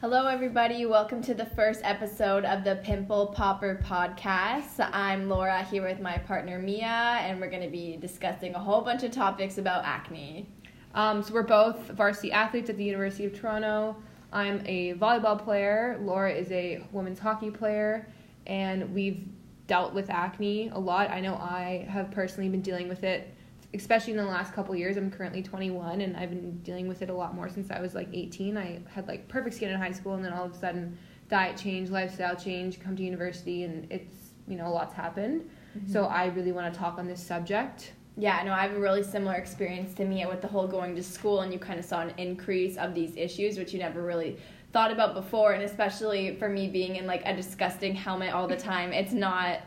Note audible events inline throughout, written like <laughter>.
Hello, everybody. Welcome to the first episode of the Pimple Popper podcast. I'm Laura here with my partner Mia, and we're going to be discussing a whole bunch of topics about acne. Um, so we're both varsity athletes at the University of Toronto. I'm a volleyball player. Laura is a women's hockey player, and we've dealt with acne a lot. I know I have personally been dealing with it especially in the last couple years i'm currently 21 and i've been dealing with it a lot more since i was like 18 i had like perfect skin in high school and then all of a sudden diet change lifestyle change come to university and it's you know a lot's happened mm-hmm. so i really want to talk on this subject yeah, no, I have a really similar experience to Mia with the whole going to school, and you kind of saw an increase of these issues, which you never really thought about before. And especially for me being in like a disgusting helmet all the time, it's not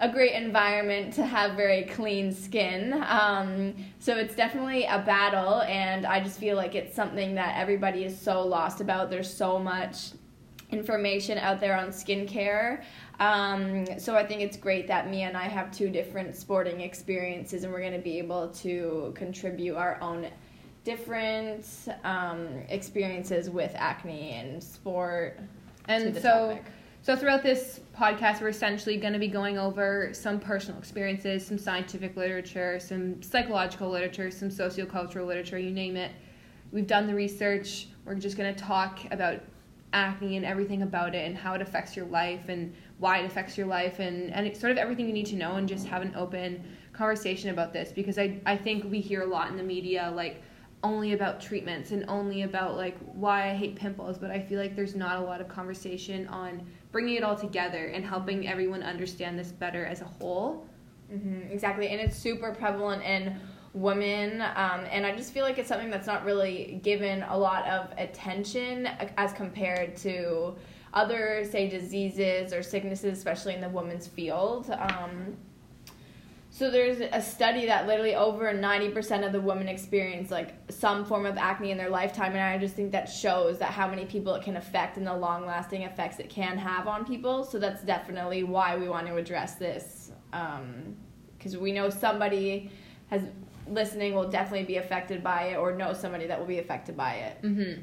a great environment to have very clean skin. Um, so it's definitely a battle, and I just feel like it's something that everybody is so lost about. There's so much information out there on skincare. Um, so I think it's great that Mia and I have two different sporting experiences, and we're going to be able to contribute our own different um, experiences with acne and sport. And so. Topic so, throughout this podcast, we're essentially going to be going over some personal experiences, some scientific literature, some psychological literature, some sociocultural literature, you name it. We've done the research. We're just going to talk about acne and everything about it and how it affects your life and why it affects your life and, and sort of everything you need to know and just have an open conversation about this because I, I think we hear a lot in the media like only about treatments and only about like why I hate pimples, but I feel like there's not a lot of conversation on bringing it all together and helping everyone understand this better as a whole. Mm-hmm, exactly, and it's super prevalent in women, um, and I just feel like it's something that's not really given a lot of attention as compared to other, say, diseases or sicknesses, especially in the women's field. Um, so there's a study that literally over 90% of the women experience like some form of acne in their lifetime and I just think that shows that how many people it can affect and the long-lasting effects it can have on people. So that's definitely why we want to address this because um, we know somebody has listening will definitely be affected by it or know somebody that will be affected by it. Mm-hmm.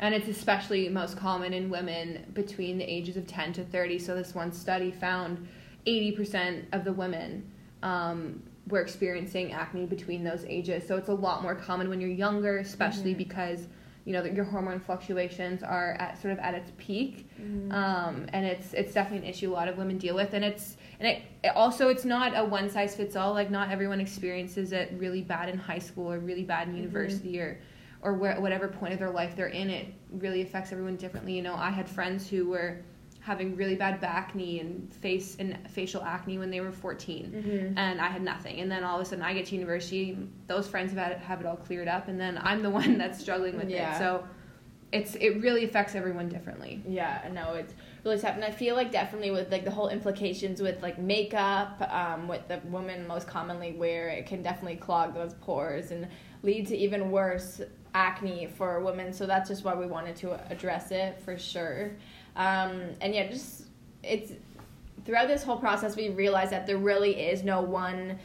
And it's especially most common in women between the ages of 10 to 30. So this one study found 80% of the women um, we're experiencing acne between those ages. So it's a lot more common when you're younger, especially mm-hmm. because you know that your hormone fluctuations are at sort of at its peak, mm-hmm. um, and it's it's definitely an issue a lot of women deal with, and it's and it, it, also it's not a one size fits all. Like not everyone experiences it really bad in high school or really bad in mm-hmm. university or or where, whatever point of their life they're in. It really affects everyone differently. You know, I had friends who were having really bad bacne and face and facial acne when they were 14 mm-hmm. and i had nothing. And then all of a sudden i get to university those friends have, it, have it all cleared up and then i'm the <laughs> one that's struggling with yeah. it so it's it really affects everyone differently. Yeah And no it's really tough and i feel like definitely with like the whole implications with like makeup um, with the women most commonly wear it can definitely clog those pores and lead to even worse acne for women. So that's just why we wanted to address it for sure um, and yeah, just it's throughout this whole process we realized that there really is no one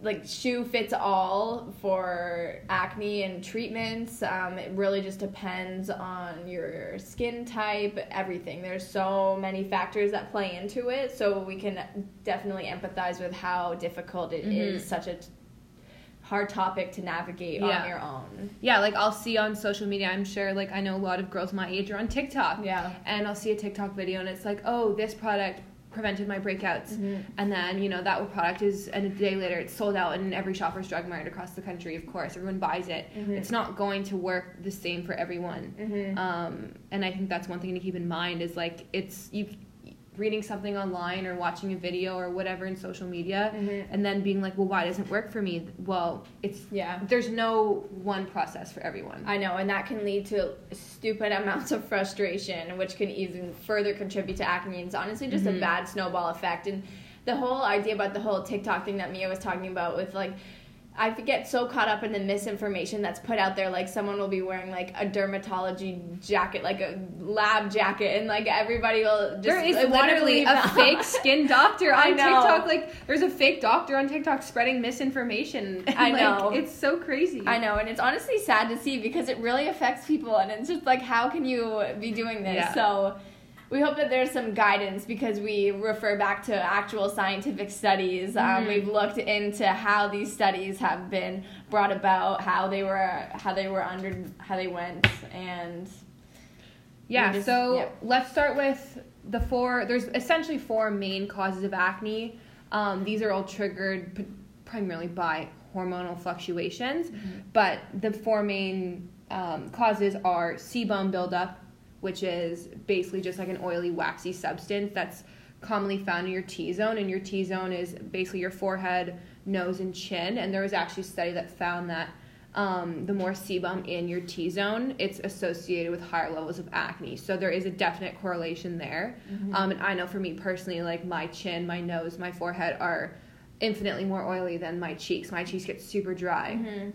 like shoe fits all for acne and treatments. Um, it really just depends on your skin type, everything. There's so many factors that play into it, so we can definitely empathize with how difficult it mm-hmm. is such a hard topic to navigate yeah. on your own. Yeah, like I'll see on social media, I'm sure like I know a lot of girls my age are on TikTok. Yeah. And I'll see a TikTok video and it's like, "Oh, this product prevented my breakouts." Mm-hmm. And then, you know, that product is and a day later it's sold out in every Shoppers Drug Mart across the country, of course. Everyone buys it. Mm-hmm. It's not going to work the same for everyone. Mm-hmm. Um, and I think that's one thing to keep in mind is like it's you reading something online or watching a video or whatever in social media mm-hmm. and then being like well why doesn't it work for me? Well it's yeah. there's no one process for everyone. I know and that can lead to stupid <laughs> amounts of frustration which can even further contribute to acne. It's honestly just mm-hmm. a bad snowball effect. And the whole idea about the whole tiktok thing that mia was talking about with like I get so caught up in the misinformation that's put out there. Like someone will be wearing like a dermatology jacket, like a lab jacket, and like everybody will just there is literally a that. fake skin <laughs> doctor on. TikTok. Like, there's a fake doctor on TikTok spreading misinformation. And, <laughs> I like, know. it's so crazy. I know, and it's honestly sad to see because it really affects people, and it's just like, how can you be doing this? Yeah. So, we hope that there's some guidance because we refer back to actual scientific studies. Um, Mhm. we've looked into how these studies have been brought about, how they were, how they were under, how they went, and Yeah, just- so yeah. let's start with the four. There's essentially four main causes of acne. Um, these are all triggered p- primarily by hormonal fluctuations, but the four main um, causes are sebum buildup, which is basically just like an oily, waxy substance that's commonly found in your T zone. And your T zone is basically your forehead, nose, and chin. And there was actually a study that found that um, the more sebum in your T zone, it's associated with higher levels of acne. So there is a definite correlation there. Um, and I know for me personally, like my chin, my nose, my forehead are infinitely more oily than my cheeks. My cheeks get super dry. Mhm.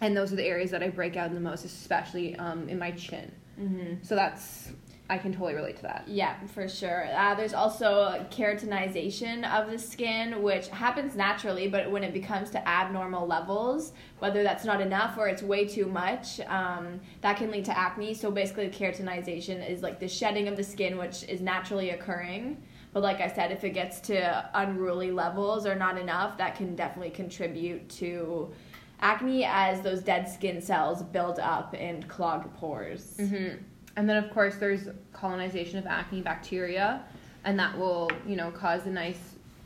And those are the areas that I break out in the most, especially um, in my chin. Mhm. So that's, I can totally relate to that. Yeah, for sure. Uh, there's also keratinization of the skin, which happens naturally, but when it becomes to abnormal levels, whether that's not enough or it's way too much, um, that can lead to acne. So basically, keratinization is like the shedding of the skin, which is naturally occurring. But like I said, if it gets to unruly levels or not enough, that can definitely contribute to acne as those dead skin cells build up and clog pores. hmm And then, of course, there's colonization of acne bacteria, and that will, you know, cause a nice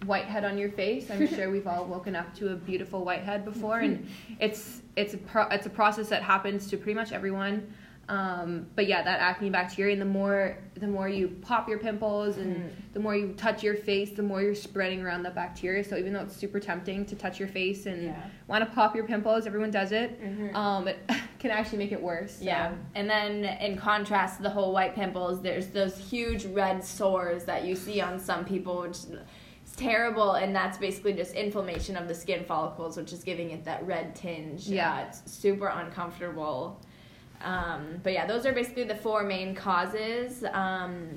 whitehead on your face. I'm <laughs> sure we've all woken up to a beautiful whitehead before, and <laughs> it's it's a pro- it's a process that happens to pretty much everyone. Um, but yeah, that acne bacteria, and the more the more you pop your pimples, and Mhm. the more you touch your face, the more you're spreading around that bacteria. So even though it's super tempting to touch your face and Yeah. want to pop your pimples, everyone does it. Mhm. Um, it <laughs> can actually make it worse. so- Yeah, and then in contrast to the whole white pimples, there's those huge red sores that you see on some people, which is terrible, and that's basically just inflammation of the skin follicles, which is giving it that red tinge. Yeah. Uh, it's super uncomfortable. Um, but yeah, those are basically the four main causes. Um,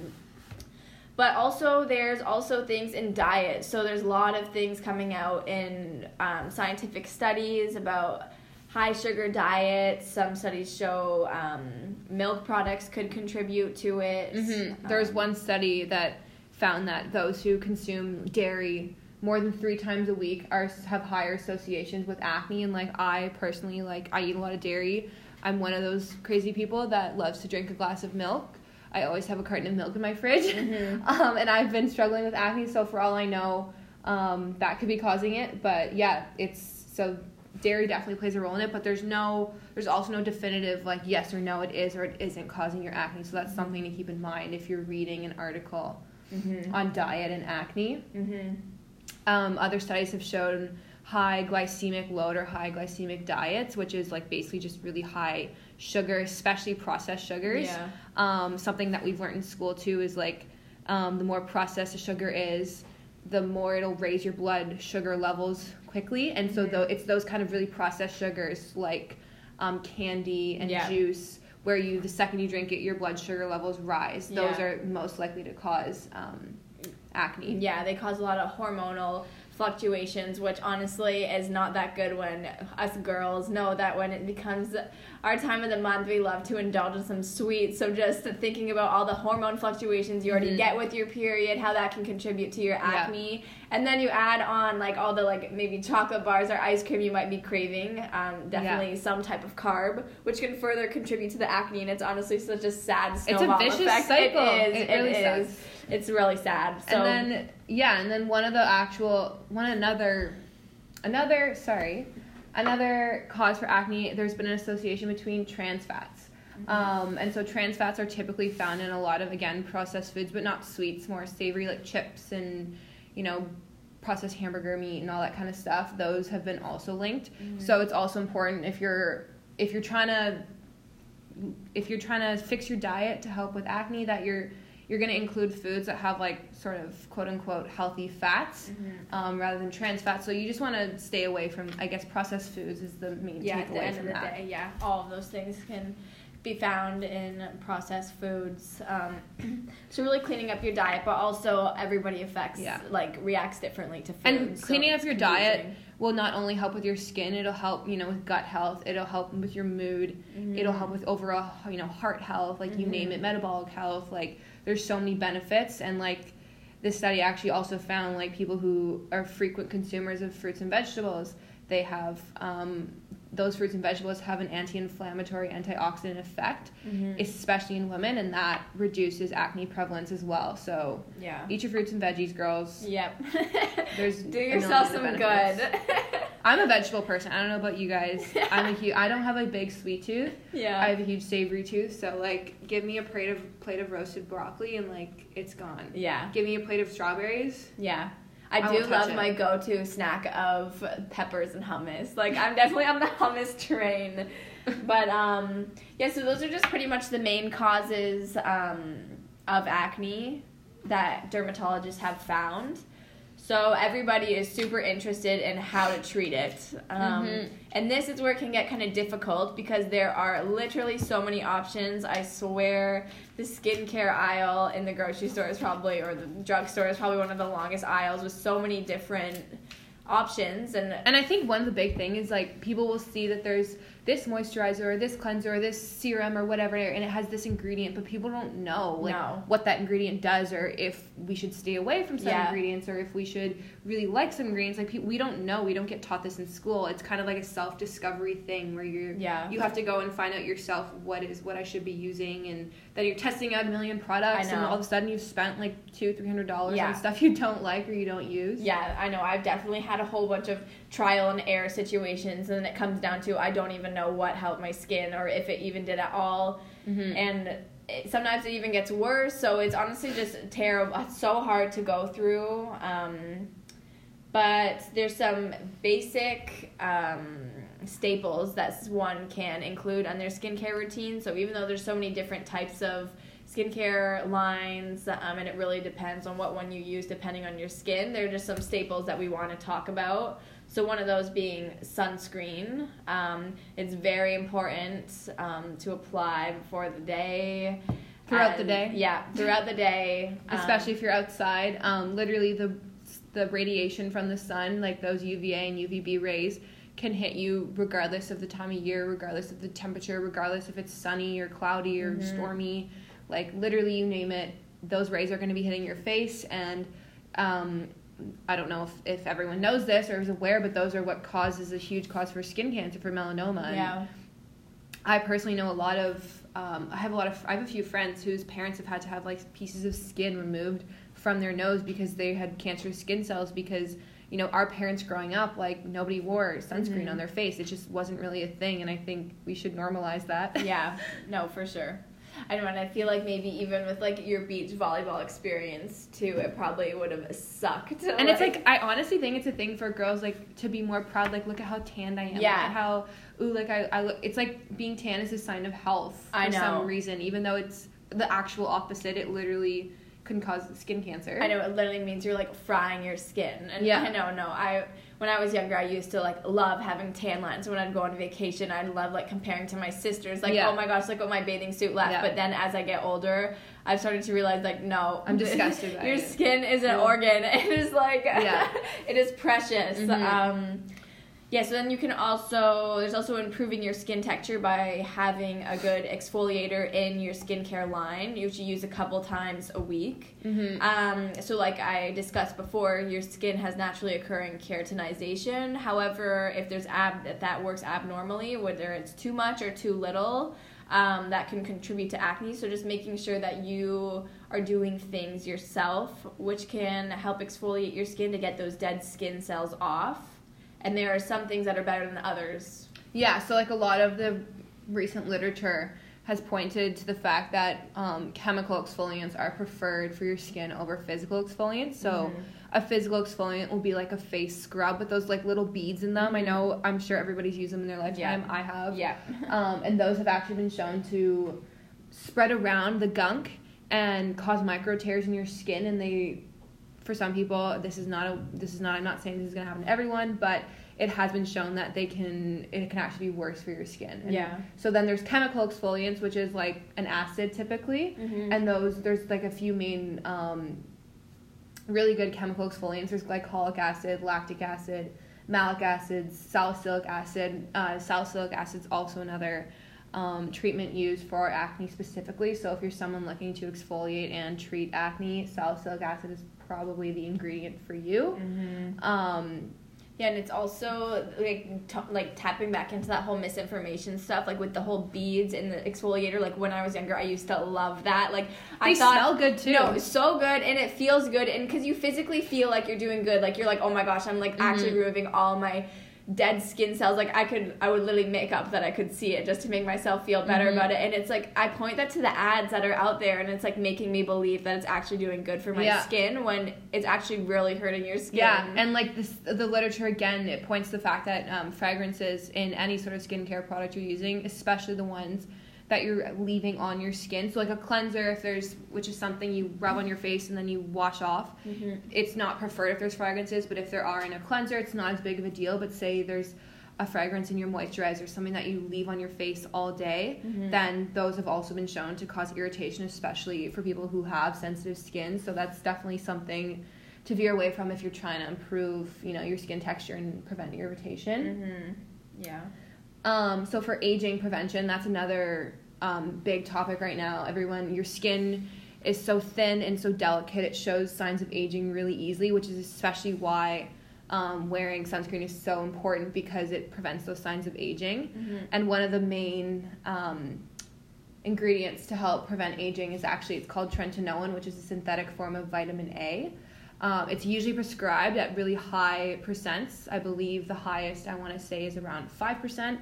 but also, there's also things in diet. So there's a lot of things coming out in um, scientific studies about high sugar diets. Some studies show um, milk products could contribute to it. hmm was Um, one study that found that those who consume dairy more than three times a week are have higher associations with acne. And like I personally, like I eat a lot of dairy. I'm one of those crazy people that loves to drink a glass of milk. I always have a carton of milk in my fridge, <laughs> Mhm. um, and I've been struggling with acne. So for all I know, um, that could be causing it. But yeah, it's so dairy definitely plays a role in it. But there's no, there's also no definitive like yes or no it is or it isn't causing your acne. So that's something to keep in mind if you're reading an article Mhm. on diet and acne. Mhm. Um, other studies have shown high glycemic load or high glycemic diets, which is like basically just really high sugar, especially processed sugars. Yeah. Um, something that we've learned in school too is like um, the more processed a sugar is, the more it'll raise your blood sugar levels quickly. And so Mhm. though it's those kind of really processed sugars like um, candy and Yeah. juice where you the second you drink it your blood sugar levels rise. Those Yeah. are most likely to cause um, acne. Yeah, they cause a lot of hormonal fluctuations, which honestly is not that good when us girls know that when it becomes our time of the month, we love to indulge in some sweets. So just thinking about all the hormone fluctuations you already Mhm. get with your period, how that can contribute to your Yeah. acne, and then you add on like all the like maybe chocolate bars or ice cream you might be craving, um, definitely some type of carb, which can further contribute to the acne. And it's honestly such a sad a vicious effect. cycle. It is. It really it is. sucks. It's really sad. So and then yeah, and then one of the actual one another another sorry, another cause for acne. There's been an association between trans fats. Um, and so trans fats are typically found in a lot of again processed foods, but not sweets, more savory like chips and you know processed hamburger meat and all that kind of stuff. Those have been also linked. So it's also important if you're if you're trying to if you're trying to fix your diet to help with acne that you're you're going to include foods that have like sort of quote unquote healthy fats Mm-hmm. um, rather than trans fats. So you just want to stay away from, I guess, processed foods is the main yeah, at takeaway the end from of the that. day, yeah, all of those things can be found in processed foods. Um, <clears throat> so really cleaning up your diet, but also everybody affects Yeah. like reacts differently to food. And so cleaning up it's your diet will not only help with your skin, it'll help, you know, with gut health, it'll help with your mood, it'll help with overall, you know, heart health, like you name it, metabolic health, like there's so many benefits and like this study actually also found like people who are frequent consumers of fruits and vegetables, they have um, those fruits and vegetables have an anti-inflammatory, antioxidant effect, Mhm. especially in women, and that reduces acne prevalence as well. So yeah. eat your fruits and veggies, girls. Yep. <laughs> There's do yourself some good. I'm a vegetable person. I don't know about you guys. <laughs> I'm a huge. I don't have a big sweet tooth. yeah. I have a huge savory tooth. So like, give me a plate of plate of roasted broccoli and like it's gone. yeah. Give me a plate of strawberries. Yeah. I, I do love it. my go-to snack of peppers and hummus. Like I'm definitely on the <laughs> hummus train. But um yeah, so those are just pretty much the main causes um, of acne that dermatologists have found. So everybody is super interested in how to treat it. Um, Mhm. And this is where it can get kind of difficult because there are literally so many options. I swear the skincare aisle in the grocery store is probably, or the drugstore is probably one of the longest aisles with so many different options. And And I think one of the big thing is like people will see that there's this moisturizer or this cleanser or this serum or whatever, and it has this ingredient, but people don't know like No. what that ingredient does or if we should stay away from some Yeah. ingredients or if we should really like some ingredients. Like we don't know, we don't get taught this in school. It's kind of like a self discovery thing where you're yeah. you have to go and find out yourself what is what I should be using, and then you're testing out a million products, and all of a sudden you've spent like two, three hundred dollars Yeah. on stuff you don't like or you don't use. Yeah, I know. I've definitely had a whole bunch of trial and error situations, and then it comes down to I don't even know what helped my skin or if it even did at all. Mhm. And it, sometimes it even gets worse. So it's honestly just terrible. It's so hard to go through. Um, but there's some basic um, staples that one can include on their skincare routine. So even though there's so many different types of skincare lines, um, and it really depends on what one you use depending on your skin, there are just some staples that we want to talk about. So one of those being sunscreen. Um, it's very important um, to apply before the day. Throughout the day? Yeah, throughout the day. <laughs> Um, especially if you're outside. Um, literally, the the radiation from the sun, like those UVA and UVB rays, can hit you regardless of the time of year, regardless of the temperature, regardless if it's sunny or cloudy or Mhm. stormy. Like literally, you name it, those rays are going to be hitting your face. And um, I don't know if, if everyone knows this or is aware, but those are what causes a huge cause for skin cancer, for melanoma. And Yeah. I personally know a lot of. Um, I have a lot of. I have a few friends whose parents have had to have like pieces of skin removed from their nose because they had cancerous skin cells because you know our parents growing up like nobody wore sunscreen Mhm. on their face. It just wasn't really a thing, and I think we should normalize that. yeah, <laughs> no, for sure. I don't know, and I feel like maybe even with like your beach volleyball experience too, it probably would have sucked. And it's like I honestly think it's a thing for girls like to be more proud. Like look at how tanned I am. Look Yeah. at how ooh like I, I look. It's like being tan is a sign of health for some reason, even though it's the actual opposite. It literally can cause skin cancer. I know it literally means you're like frying your skin. And Yeah. I know, no, I when I was younger, I used to like love having tan lines. When I'd go on vacation, I'd love like comparing to my sisters. Like, Yeah. oh my gosh, look what my bathing suit left. Yeah. But then as I get older, I've started to realize like, no, I'm disgusted <laughs> by your it. skin is an Yeah. organ. <laughs> It is like, Yeah. <laughs> it is precious. Mhm. Um, yeah, so then you can also there's also improving your skin texture by having a good exfoliator in your skincare line. You should use a couple times a week. Mm-hmm. Um, so, like I discussed before, your skin has naturally occurring keratinization. However, if there's ab if that works abnormally, whether it's too much or too little, um, that can contribute to acne. So, just making sure that you are doing things yourself, which can help exfoliate your skin to get those dead skin cells off. And there are some things that are better than others. Yeah, so like a lot of the recent literature has pointed to the fact that um, chemical exfoliants are preferred for your skin over physical exfoliants. So Mhm. a physical exfoliant will be like a face scrub with those like little beads in them. I Mhm. know I'm sure everybody's used them in their lifetime. Yeah. I have. Yeah. <laughs> Um, and those have actually been shown to spread around the gunk and cause micro tears in your skin and they for some people this is not a this is not I'm not saying this is going to happen to everyone but it has been shown that they can it can actually be worse for your skin. And Yeah. So then there's chemical exfoliants, which is like an acid typically, Mhm. and those there's like a few main um, really good chemical exfoliants. There's glycolic acid, lactic acid, malic acids, salicylic acid. Uh, salicylic is also another um, treatment used for acne specifically. So if you're someone looking to exfoliate and treat acne, salicylic acid is probably the ingredient for you. Mhm. Um, Yeah, and it's also like t- like tapping back into that whole misinformation stuff, like with the whole beads and the exfoliator. Like when I was younger, I used to love that. Like I thought, smell good too. No, it's so good and it feels good, and because you physically feel like you're doing good, like you're like, oh my gosh, I'm like actually Mhm. removing all my dead skin cells. Like I could, I would literally make up that I could see it just to make myself feel better Mhm. about it. And it's like I point that to the ads that are out there, and it's like making me believe that it's actually doing good for my Yeah. skin when it's actually really hurting your skin. Yeah, and like this, the literature again, it points to the fact that um, fragrances in any sort of skincare product you're using, especially the ones that you're leaving on your skin. So like a cleanser, if there's which is something you rub on your face and then you wash off, Mhm. it's not preferred if there's fragrances, but if there are in a cleanser, it's not as big of a deal. But say there's a fragrance in your moisturizer, something that you leave on your face all day, Mhm. then those have also been shown to cause irritation, especially for people who have sensitive skin. So that's definitely something to veer away from if you're trying to improve, you know, your skin texture and prevent irritation. Mm-hmm. Yeah. Um, so for aging prevention, that's another um, big topic right now. Everyone, your skin is so thin and so delicate; it shows signs of aging really easily, which is especially why um, wearing sunscreen is so important because it prevents those signs of aging. Mm-hmm. And one of the main um, ingredients to help prevent aging is actually it's called tretinoin, which is a synthetic form of vitamin A. Um, it's usually prescribed at really high percents. I believe the highest I want to say is around five percent,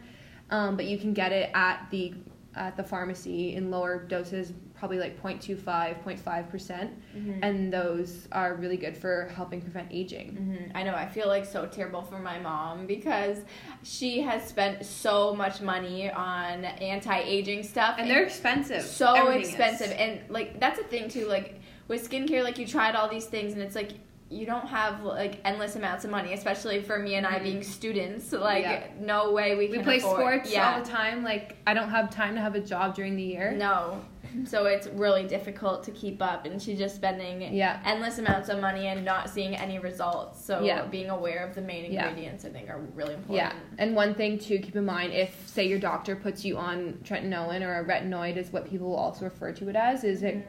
um, but you can get it at the at the pharmacy in lower doses, probably like 0.25, 0.5 percent, Mm-hmm. and those are really good for helping prevent aging. hmm I know. I feel like so terrible for my mom because she has spent so much money on anti-aging stuff, And they're expensive. so Everything is. expensive. And like that's a thing too. Like with skincare, like you tried all these things, and it's like you don't have like endless amounts of money, especially for me and I Mhm. being students. Like Yeah. no way we We can play afford. sports Yeah. all the time. Like I don't have time to have a job during the year. No. So it's really difficult to keep up, and she's just spending Yeah. endless amounts of money and not seeing any results. So Yeah. being aware of the main ingredients, I think, are really important. Yeah, and one thing to keep in mind, if say your doctor puts you on tretinoin or a retinoid, is what people will also refer to it as, is it Mhm.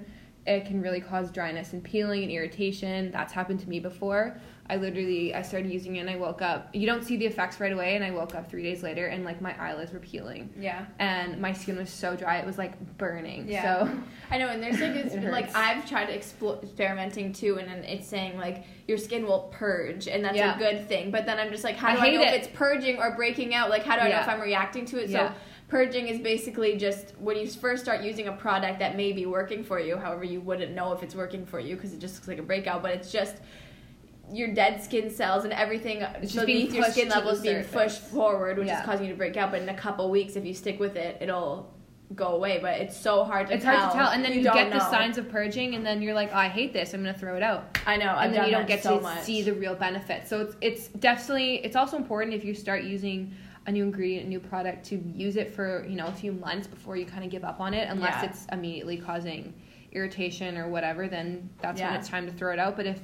It can really cause dryness and peeling and irritation. That's happened to me before. I literally I started using it and I woke up. You don't see the effects right away, and I woke up three days later and like my eyelids were peeling Yeah. and my skin was so dry it was like burning. Yeah. So I know, and there's like this, <laughs> It like. I've tried explo- experimenting too, and then it's saying like your skin will purge, and that's Yeah. a good thing. But then I'm just like, how do I, hate know if it's purging or breaking out? Like, how do I know if I'm reacting to it? Yeah. Purging is basically just when you first start using a product that may be working for you. However, you wouldn't know if it's working for you because it just looks like a breakout, but it's just your dead skin cells and everything It's just beneath your skin levels being pushed forward, which Yeah. is causing you to break out. But in a couple weeks, if you stick with it, it'll go away. But it's so hard to tell. it's tell. hard to tell, and then you, don't get the signs of purging, and then you're like, oh, I hate this. I'm gonna throw it out. I know, I've and then you don't get so to much. see the real benefits. So it's it's definitely it's also important if you start using a new ingredient, a new product, to use it for you know a few months before you kind of give up on it, unless Yeah. it's immediately causing irritation or whatever. Then that's when it's time to throw it out. But if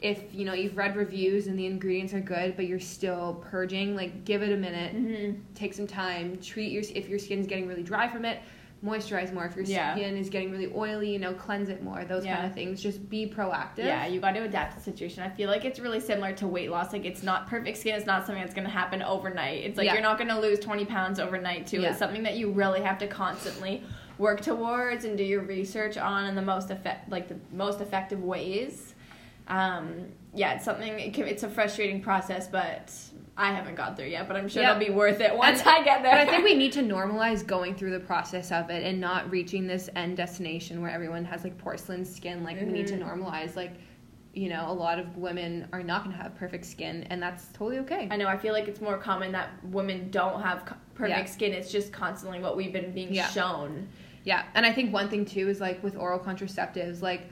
if you know you've read reviews and the ingredients are good, but you're still purging, like give it a minute, Mhm. take some time, treat your if your skin's getting really dry from it. Moisturize more. If your Yeah. skin is getting really oily, you know, cleanse it more. Those Yeah. kind of things. Just be proactive. Yeah, you got to adapt to the situation. I feel like it's really similar to weight loss. Like it's not perfect skin. It's not something that's going to happen overnight. It's like Yeah. you're not going to lose 20 pounds overnight too. It's something that you really have to constantly work towards and do your research on in the most effect like the most effective ways. Um, yeah, it's something. It can, it's a frustrating process, but I haven't gone through yet. But I'm sure Yeah. it'll be worth it once And- I get there. But I think we <laughs> need to normalize going through the process of it and not reaching this end destination where everyone has like porcelain skin. Like we need to Mhm. normalize like you know a lot of women are not going to have perfect skin and that's totally okay. I know. I feel like it's more common that women don't have co- perfect Yeah. skin. It's just constantly what we've been being Yeah. shown. Yeah, and I think one thing too is like with oral contraceptives, like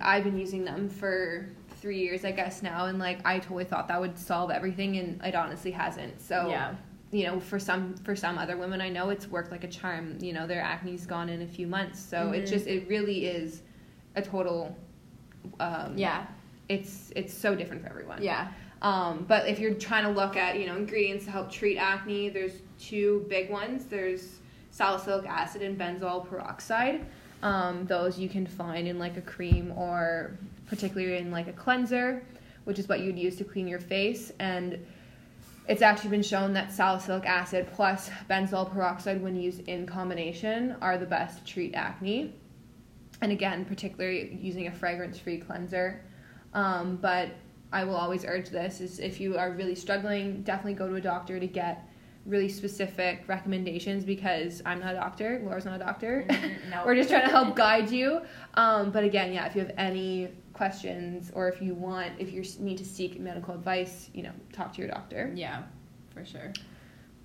I've been using them for three years, I guess now, and like I totally thought that would solve everything, and it honestly hasn't. So Yeah. you know, for some for some other women, I know it's worked like a charm. You know, their acne's gone in a few months, so Mhm. it just it really is a total. Um, Yeah. it's it's so different for everyone. Yeah. Um, but if you're trying to look at you know ingredients to help treat acne, there's two big ones. There's salicylic acid and benzoyl peroxide. Um, those you can find in like a cream or particularly in like a cleanser, which is what you'd use to clean your face. And it's actually been shown that salicylic acid plus benzoyl peroxide, when used in combination, are the best to treat acne. And again, particularly using a fragrance-free cleanser. Um, but I will always urge this: is if you are really struggling, definitely go to a doctor to get really specific recommendations because I'm not a doctor, Laura's not a doctor. Mhm, no. <laughs> We're just trying to help guide you. Um, but again, yeah, if you have any questions or if you want, if you need to seek medical advice, you know, talk to your doctor. Yeah, for sure.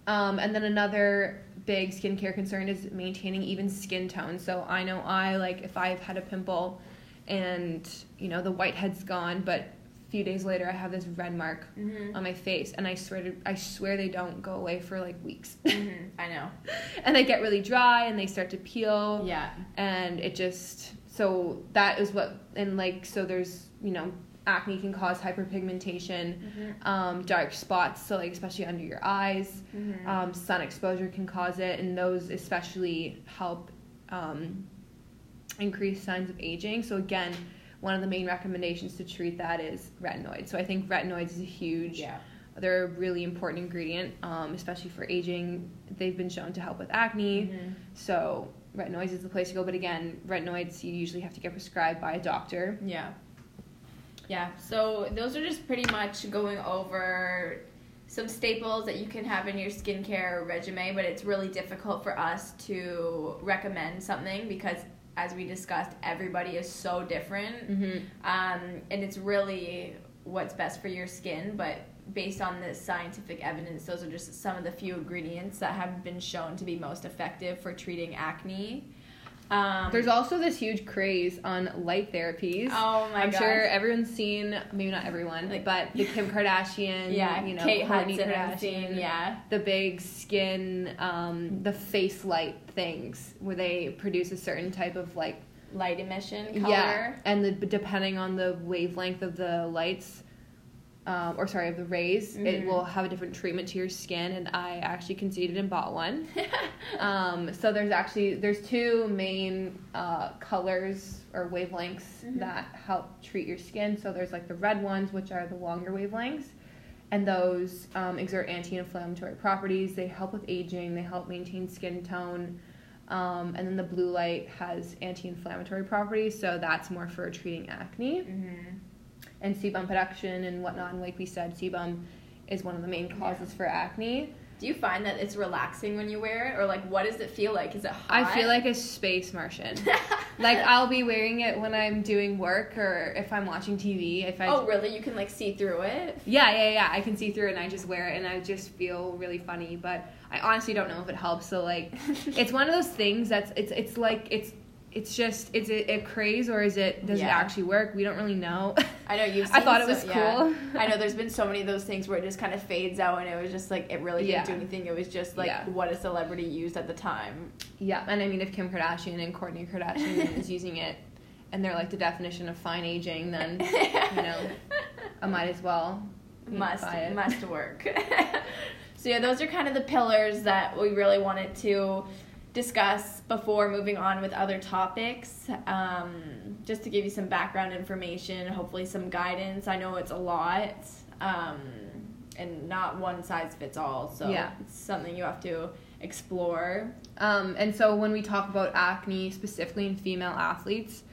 Um, and then another big skincare concern is maintaining even skin tone. So I know I like if I've had a pimple and you know the whitehead's gone, but a few days later I have this red mark Mm-hmm. on my face, and I swear to, I swear they don't go away for like weeks, <laughs> mm-hmm. I know. and they get really dry and they start to peel, Yeah. and it just so that is what and like so there's you know acne can cause hyperpigmentation, Mm-hmm. um, dark spots, so like especially under your eyes. Mm-hmm. Um, sun exposure can cause it, and those especially help um, increase signs of aging. So again, one of the main recommendations to treat that is retinoids. So I think retinoids is a huge. yeah. They're a really important ingredient, um, especially for aging. They've been shown to help with acne. Mhm. So retinoids is the place to go. But again, retinoids you usually have to get prescribed by a doctor. Yeah. Yeah. So those are just pretty much going over some staples that you can have in your skincare regimen, but it's really difficult for us to recommend something because as we discussed, everybody is so different. Mm-hmm. Um, and it's really what's best for your skin, but based on the scientific evidence, those are just some of the few ingredients that have been shown to be most effective for treating acne. Um, There's also this huge craze on light therapies. oh my I'm gosh. sure everyone's seen, maybe not everyone, Like- but the <laughs> Kim Kardashian, yeah, you know, Kate Kourtney Hudson, Kardashian, seen, yeah. the big skin, um, the face light things where they produce a certain type of like light emission color. yeah, and the, depending on the wavelength of the lights, um, or sorry, of the rays, it Mhm. will have a different treatment to your skin. And I actually conceded and bought one. <laughs> um, so there's actually there's two main uh, colors or wavelengths Mhm. that help treat your skin. So there's like the red ones, which are the longer wavelengths, and those um, exert anti-inflammatory properties. They help with aging. They help maintain skin tone. Um, and then the blue light has anti-inflammatory properties, so that's more for treating acne hmm and sebum production and whatnot. And like we said, sebum is one of the main causes for acne. Do you find that it's relaxing when you wear it, or like what does it feel like? Is it hot? I feel like a space Martian. like I'll be wearing it when I'm doing work or if I'm watching TV. If I oh really? You can like see through it. yeah yeah yeah I can see through it and I just wear it and I just feel really funny. But I honestly don't know if it helps. So like <laughs> it's one of those things that's it's it's like it's it's just is it a craze or is it does it actually work? We don't really know. I know you've. <laughs> I thought it so- was yeah. cool. I know <laughs> there's been so many of those things where it just kind of fades out, and it was just like it really didn't Yeah. do anything. It was just like Yeah. what a celebrity used at the time. Yeah, and I mean, if Kim Kardashian and Kourtney Kardashian is using it, and they're like the definition of fine aging, then <laughs> you know, I might as well must must work. so yeah, those are kind of the pillars that we really wanted to discuss before moving on with other topics. Um, just to give you some background information, hopefully some guidance. I know it's a lot. Um, and not one size fits all, so Yeah. it's something you have to explore. Um, and so when we talk about acne, specifically in female athletes,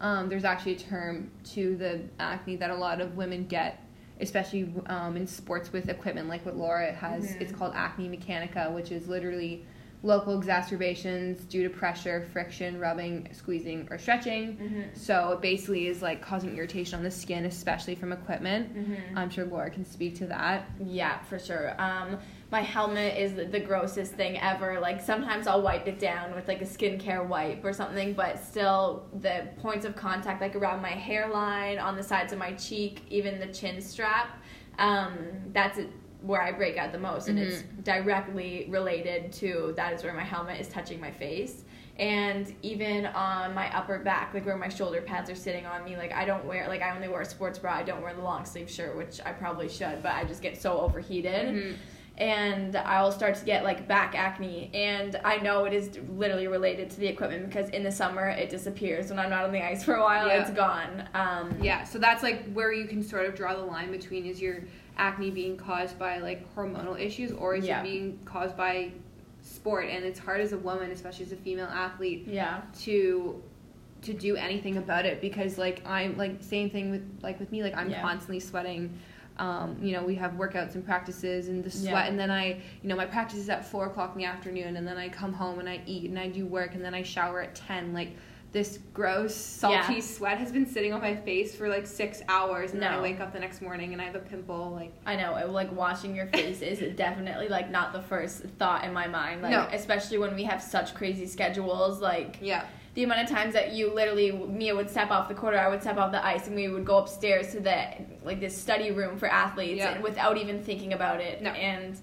um, there's actually a term to the acne that a lot of women get, especially um, in sports with equipment like what Laura has. Mhm. It's called acne mechanica, which is literally local exacerbations due to pressure, friction, rubbing, squeezing, or stretching. Mm-hmm. So it basically is like causing irritation on the skin, especially from equipment. Mm-hmm. I'm sure Laura can speak to that. Yeah, for sure. Um, my helmet is the, the grossest thing ever. Like sometimes I'll wipe it down with like a skincare wipe or something, but still the points of contact like around my hairline, on the sides of my cheek, even the chin strap, um, that's it, where I break out the most, and it's directly related to that is where my helmet is touching my face. And even on my upper back, like where my shoulder pads are sitting on me, like I don't wear, like I only wear a sports bra. I don't wear the long sleeve shirt, which I probably should, but I just get so overheated and I'll start to get like back acne. And I know it is literally related to the equipment because in the summer it disappears. When I'm not on the ice for a while, Yeah. it's gone. Um, Yeah, so that's like where you can sort of draw the line between is your acne being caused by like hormonal issues or is Yeah. it being caused by sport? And it's hard as a woman, especially as a female athlete, Yeah. to to do anything about it because like I'm like same thing with like with me like I'm Yeah. constantly sweating. Um, you know, we have workouts and practices and the sweat, Yeah. and then I, you know, my practice is at four o'clock in the afternoon, and then I come home and I eat and I do work, and then I shower at ten. Like this gross, salty Yeah. sweat has been sitting on my face for like six hours, and then I wake up the next morning and I have a pimple. Like, I know, like washing your face is <laughs> definitely like not the first thought in my mind. Like No. especially when we have such crazy schedules, like yeah, the amount of times that you literally Mia would step off the court or I would step off the ice and we would go upstairs to the like this study room for athletes Yeah. and without even thinking about it. No. And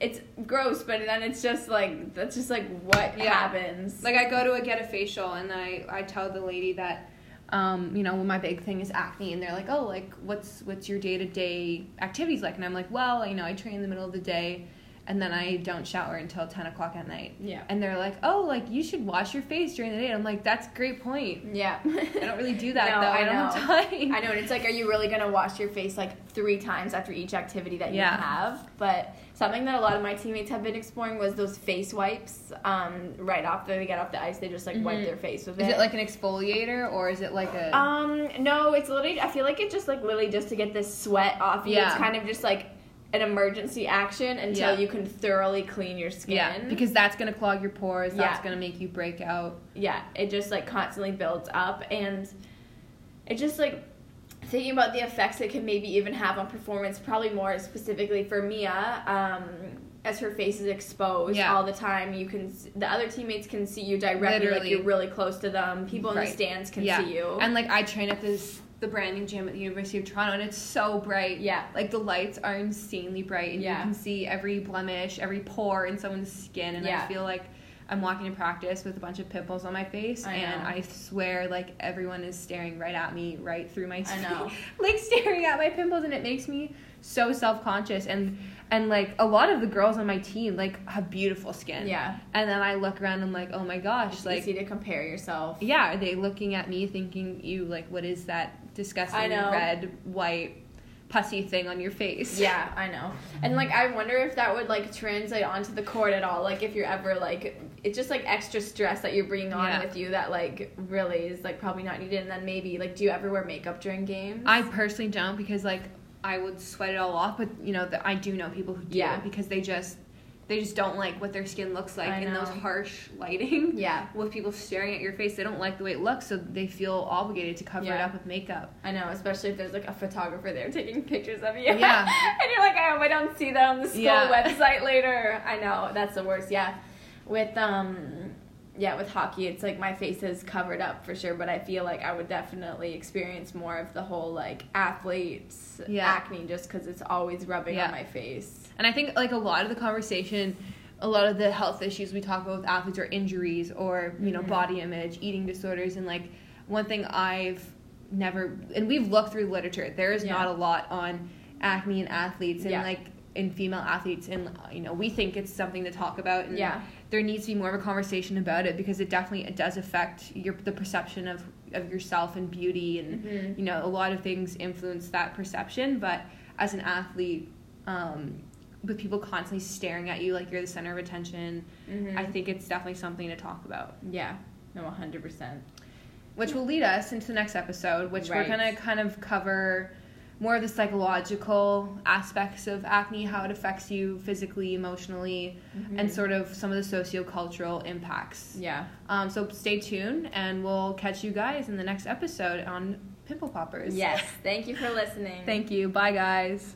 it's gross, but then it's just like that's just like what Yeah. happens. Like I go to a, get a facial and I I tell the lady that um, you know, my big thing is acne and they're like, "Oh, like what's what's your day-to-day activities like?" And I'm like, "Well, you know, I train in the middle of the day and then I don't shower until 10 o'clock at night." yeah. And they're like, "Oh, like you should wash your face during the day." And I'm like, "That's a great point." Yeah. I don't really do that <laughs> No, though. I I, don't have time. I know, and it's like, are you really gonna wash your face like three times after each activity that you Yeah. have? But something that a lot of my teammates have been exploring was those face wipes. Um, right after they get off the ice, they just like wipe Mhm. their face with Is it. it like an exfoliator or is it like a Um, no, it's literally. I feel like it's just like literally just to get this sweat off you. Yeah. It's kind of just like an emergency action until Yeah. you can thoroughly clean your skin. Yeah, because that's gonna clog your pores. That's Yeah. gonna make you break out. yeah, it just like constantly builds up, and it just like thinking about the effects it can maybe even have on performance. Probably more specifically for Mia. Um, as her face is exposed Yeah. all the time, you can the other teammates can see you directly, like Literally. you're really close to them. People in the stands can Yeah. see you. And like I train at this the branding gym at the University of Toronto, and it's so bright. Yeah. like the lights are insanely bright, and Yeah. you can see every blemish, every pore in someone's skin, and. I feel like. I'm walking to practice with a bunch of pimples on my face, I and. I swear, like everyone is staring right at me, right through my skin. I know. <laughs> like staring at my pimples, and it makes me so self conscious. And and like a lot of the girls on my team like have beautiful skin, yeah. And then I look around, and I'm like, oh my gosh, It's like easy to compare yourself. yeah, are they looking at me thinking, you, like, what is that disgusting red, white, pussy thing on your face? Yeah, I know. And like I wonder if that would like translate onto the court at all. Like if you're ever like it's just like extra stress that you're bringing on Yeah. with you that like really is like probably not needed and then maybe like do you ever wear makeup during games? I personally don't because, like, I would sweat it all off, but, you know, the, I do know people who do Yeah. because they just, they just don't like what their skin looks like in those harsh lighting. <laughs> Yeah. With people staring at your face, they don't like the way it looks, so they feel obligated to cover it up with makeup. I know, especially if there's like a photographer there taking pictures of you. Yeah. <laughs> and you're like, I hope I don't see that on the school Yeah. website later. I know, that's the worst. Yeah. With um yeah, with hockey it's like my face is covered up for sure, but I feel like I would definitely experience more of the whole like athletes Yeah. acne just cuz it's always rubbing Yeah. on my face. And I think like a lot of the conversation, a lot of the health issues we talk about with athletes are injuries or you know Mhm. body image, eating disorders, and like one thing I've never and we've looked through literature. There is Yeah. not a lot on acne in athletes and like in female athletes and you know we think it's something to talk about and Yeah. There needs to be more of a conversation about it because it definitely it does affect your the perception of of yourself and beauty and Mhm. you know a lot of things influence that perception but as an athlete um, with people constantly staring at you like you're the center of attention Mhm. i think it's definitely something to talk about Yeah. No, 100%. which will lead us into the next episode which Right. we're going to kind of cover more of the psychological aspects of acne how it affects you physically emotionally and Mhm. sort of some of the sociocultural impacts Yeah. um, so stay tuned and we'll catch you guys in the next episode on pimple poppers Yes. Thank you for listening. thank you bye guys